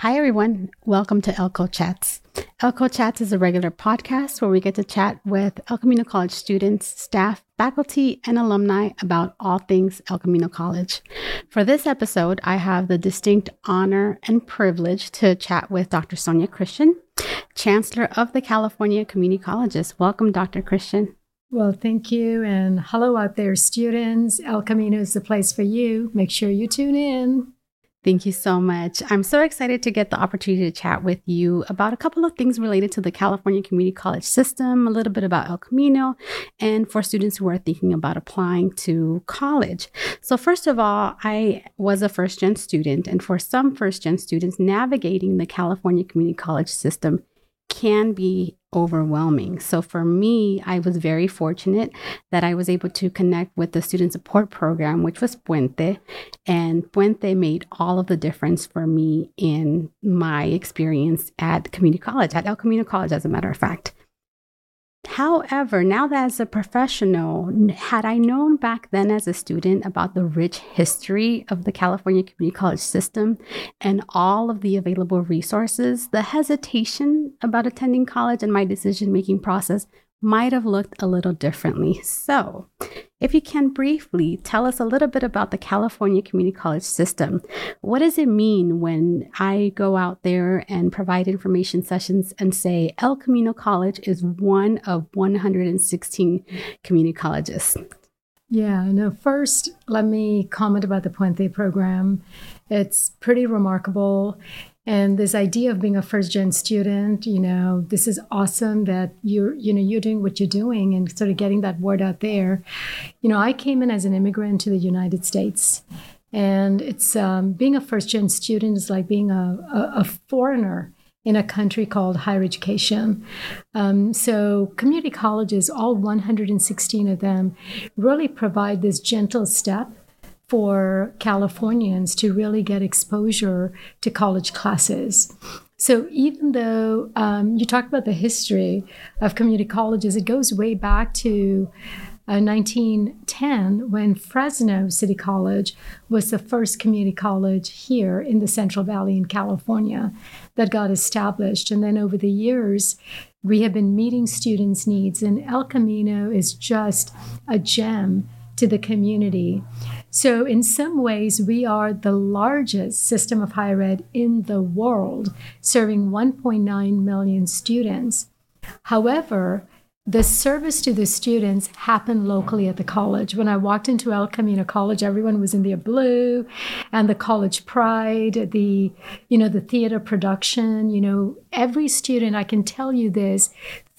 Hi, everyone. Welcome to Elko Chats. Elko Chats is a regular podcast where we get to chat with El Camino College students, staff, faculty, and alumni about all things El Camino College. For this episode, I have the distinct honor and privilege to chat with Dr. Sonya Christian, Chancellor of the California Community Colleges. Welcome, Dr. Christian. Well, thank you. And hello out there, students. El Camino is the place for you. Make sure you tune in. Thank you so much. I'm so excited to get the opportunity to chat with you about a couple of things related to the California Community College system, a little bit about El Camino, and for students who are thinking about applying to college. So, first of all, I was a first gen student, and for some first gen students, navigating the California Community College system can be overwhelming. So for me, I was very fortunate that I was able to connect with the student support program, which was Puente. And Puente made all of the difference for me in my experience at community college, at El Camino College, as a matter of fact. However, now that as a professional, had I known back then as a student about the rich history of the California Community College system and all of the available resources, the hesitation about attending college and my decision making process might have looked a little differently. So, if you can briefly tell us a little bit about the California Community College system, what does it mean when I go out there and provide information sessions and say El Camino College is one of 116 community colleges? Yeah, no, first, let me comment about the Puente program. It's pretty remarkable. And this idea of being a first gen student, you know, this is awesome that you're, you know, you're doing what you're doing and sort of getting that word out there. You know, I came in as an immigrant to the United States. And it's um, being a first gen student is like being a, a, a foreigner in a country called higher education. Um, so, community colleges, all 116 of them, really provide this gentle step for Californians to really get exposure to college classes. So even though um, you talk about the history of community colleges, it goes way back to uh, 1910 when Fresno City College was the first community college here in the Central Valley in California that got established. And then over the years, we have been meeting students' needs, and El Camino is just a gem to the community. So, in some ways, we are the largest system of higher ed in the world, serving 1.9 million students. However, the service to the students happened locally at the college. When I walked into El Camino College, everyone was in their blue and the college pride, the, you know, the theater production, you know, every student, I can tell you this,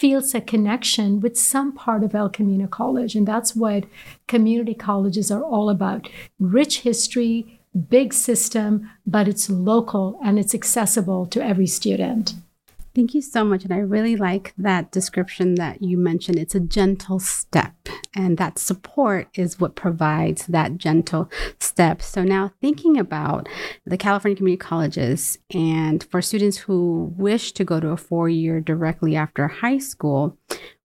feels a connection with some part of El Camino College. And that's what community colleges are all about. Rich history, big system, but it's local and it's accessible to every student. Thank you so much. And I really like that description that you mentioned. It's a gentle step, and that support is what provides that gentle step. So, now thinking about the California community colleges, and for students who wish to go to a four year directly after high school,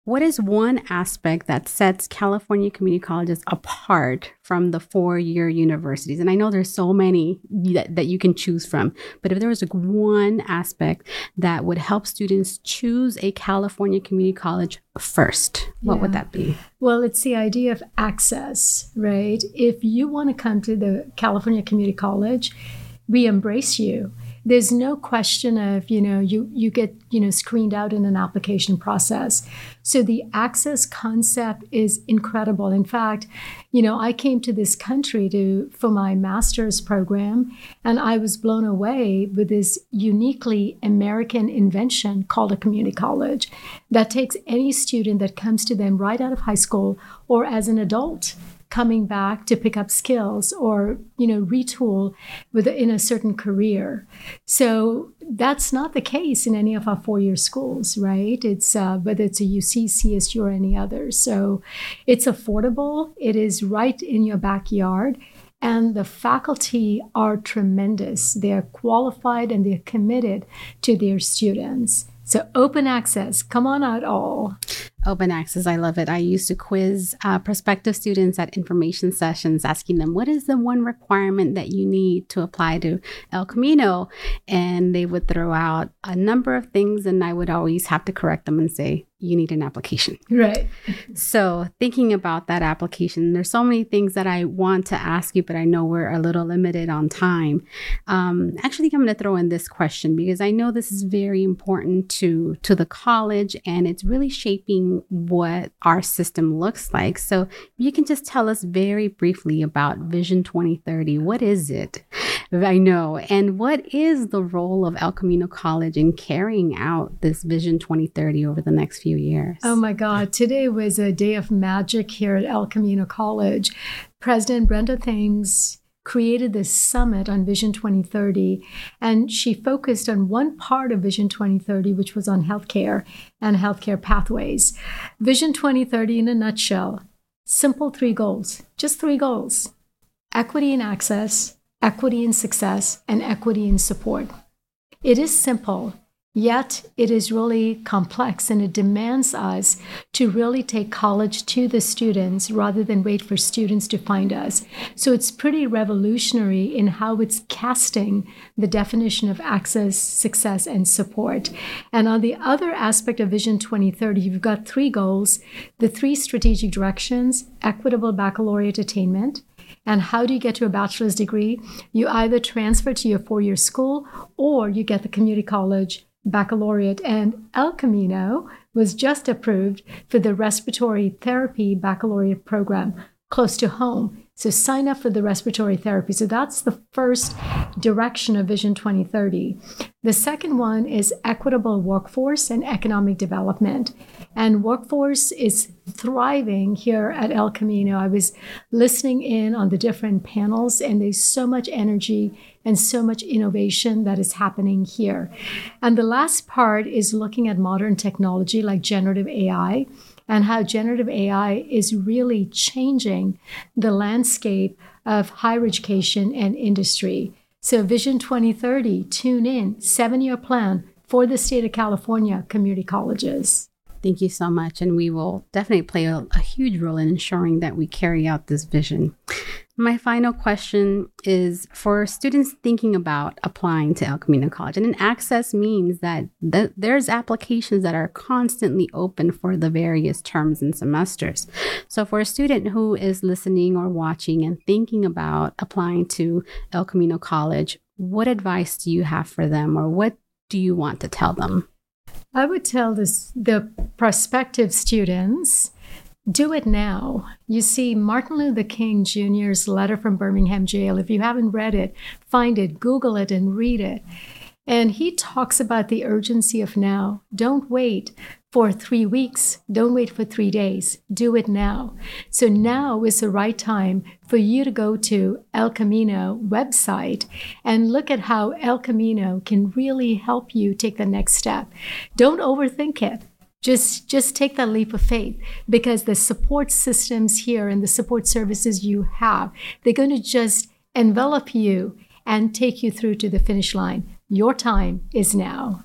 what is one aspect that sets California community colleges apart from the four year universities? And I know there's so many that, that you can choose from, but if there was like one aspect that would help students choose a California community college first, what yeah. would that be? Well, it's the idea of access, right? If you want to come to the California Community College, we embrace you there's no question of you know you you get you know screened out in an application process. So the access concept is incredible. In fact you know i came to this country to for my master's program and i was blown away with this uniquely american invention called a community college that takes any student that comes to them right out of high school or as an adult coming back to pick up skills or you know retool within a certain career. So that's not the case in any of our four-year schools right? It's uh, whether it's a uc csu or any other. So it's affordable. It is right in your backyard. And the faculty are tremendous. They're qualified and they're committed to their students. So open access. Come on out all Open access, I love it. I used to quiz uh, prospective students at information sessions, asking them, What is the one requirement that you need to apply to El Camino? And they would throw out a number of things, and I would always have to correct them and say, you need an application. Right. So, thinking about that application, there's so many things that I want to ask you, but I know we're a little limited on time. Um, actually, I'm going to throw in this question because I know this is very important to to the college, and it's really shaping what our system looks like. So, you can just tell us very briefly about Vision 2030. What is it? I know, and what is the role of El Camino College in carrying out this Vision 2030 over the next few years. Oh my God. Today was a day of magic here at El Camino College. President Brenda Thames created this summit on Vision 2030, and she focused on one part of Vision 2030, which was on healthcare and healthcare pathways. Vision 2030, in a nutshell, simple three goals, just three goals equity and access, equity in success, and equity in support. It is simple, Yet it is really complex and it demands us to really take college to the students rather than wait for students to find us. So it's pretty revolutionary in how it's casting the definition of access, success, and support. And on the other aspect of Vision 2030, you've got three goals the three strategic directions equitable baccalaureate attainment. And how do you get to a bachelor's degree? You either transfer to your four year school or you get the community college baccalaureate, and El Camino was just approved for the respiratory therapy baccalaureate program close to home. So sign up for the respiratory therapy. So that's the first direction of Vision 2030. The second one is equitable workforce and economic development. And workforce is thriving here at El Camino. I was listening in on the different panels, and there's so much energy and so much innovation that is happening here. And the last part is looking at modern technology like generative AI and how generative AI is really changing the landscape of higher education and industry. So, Vision 2030, tune in, seven year plan for the state of California community colleges. Thank you so much. And we will definitely play a, a, huge role in ensuring that we carry out this vision. My final question is for students thinking about applying to El Camino College. And an access means that th- there's applications that are constantly open for the various terms and semesters. So for a student who is listening or watching and thinking about applying to El Camino College, what advice do you have for them or what do you want to tell them? I would tell this, the prospective students do it now. You see, Martin Luther King Jr.'s letter from Birmingham jail, if you haven't read it, find it, Google it, and read it. And he talks about the urgency of now. Don't wait for three weeks. Don't wait for three days. Do it now. So now is the right time for you to go to El Camino website and look at how El Camino can really help you take the next step. Don't overthink it just just take that leap of faith because the support systems here and the support services you have they're going to just envelop you and take you through to the finish line your time is now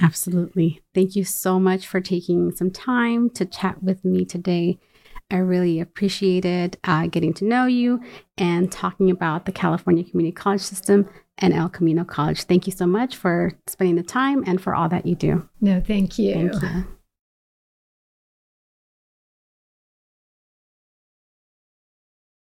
absolutely thank you so much for taking some time to chat with me today I really appreciated uh, getting to know you and talking about the California Community College System and El Camino College. Thank you so much for spending the time and for all that you do. No, thank you. Thank you.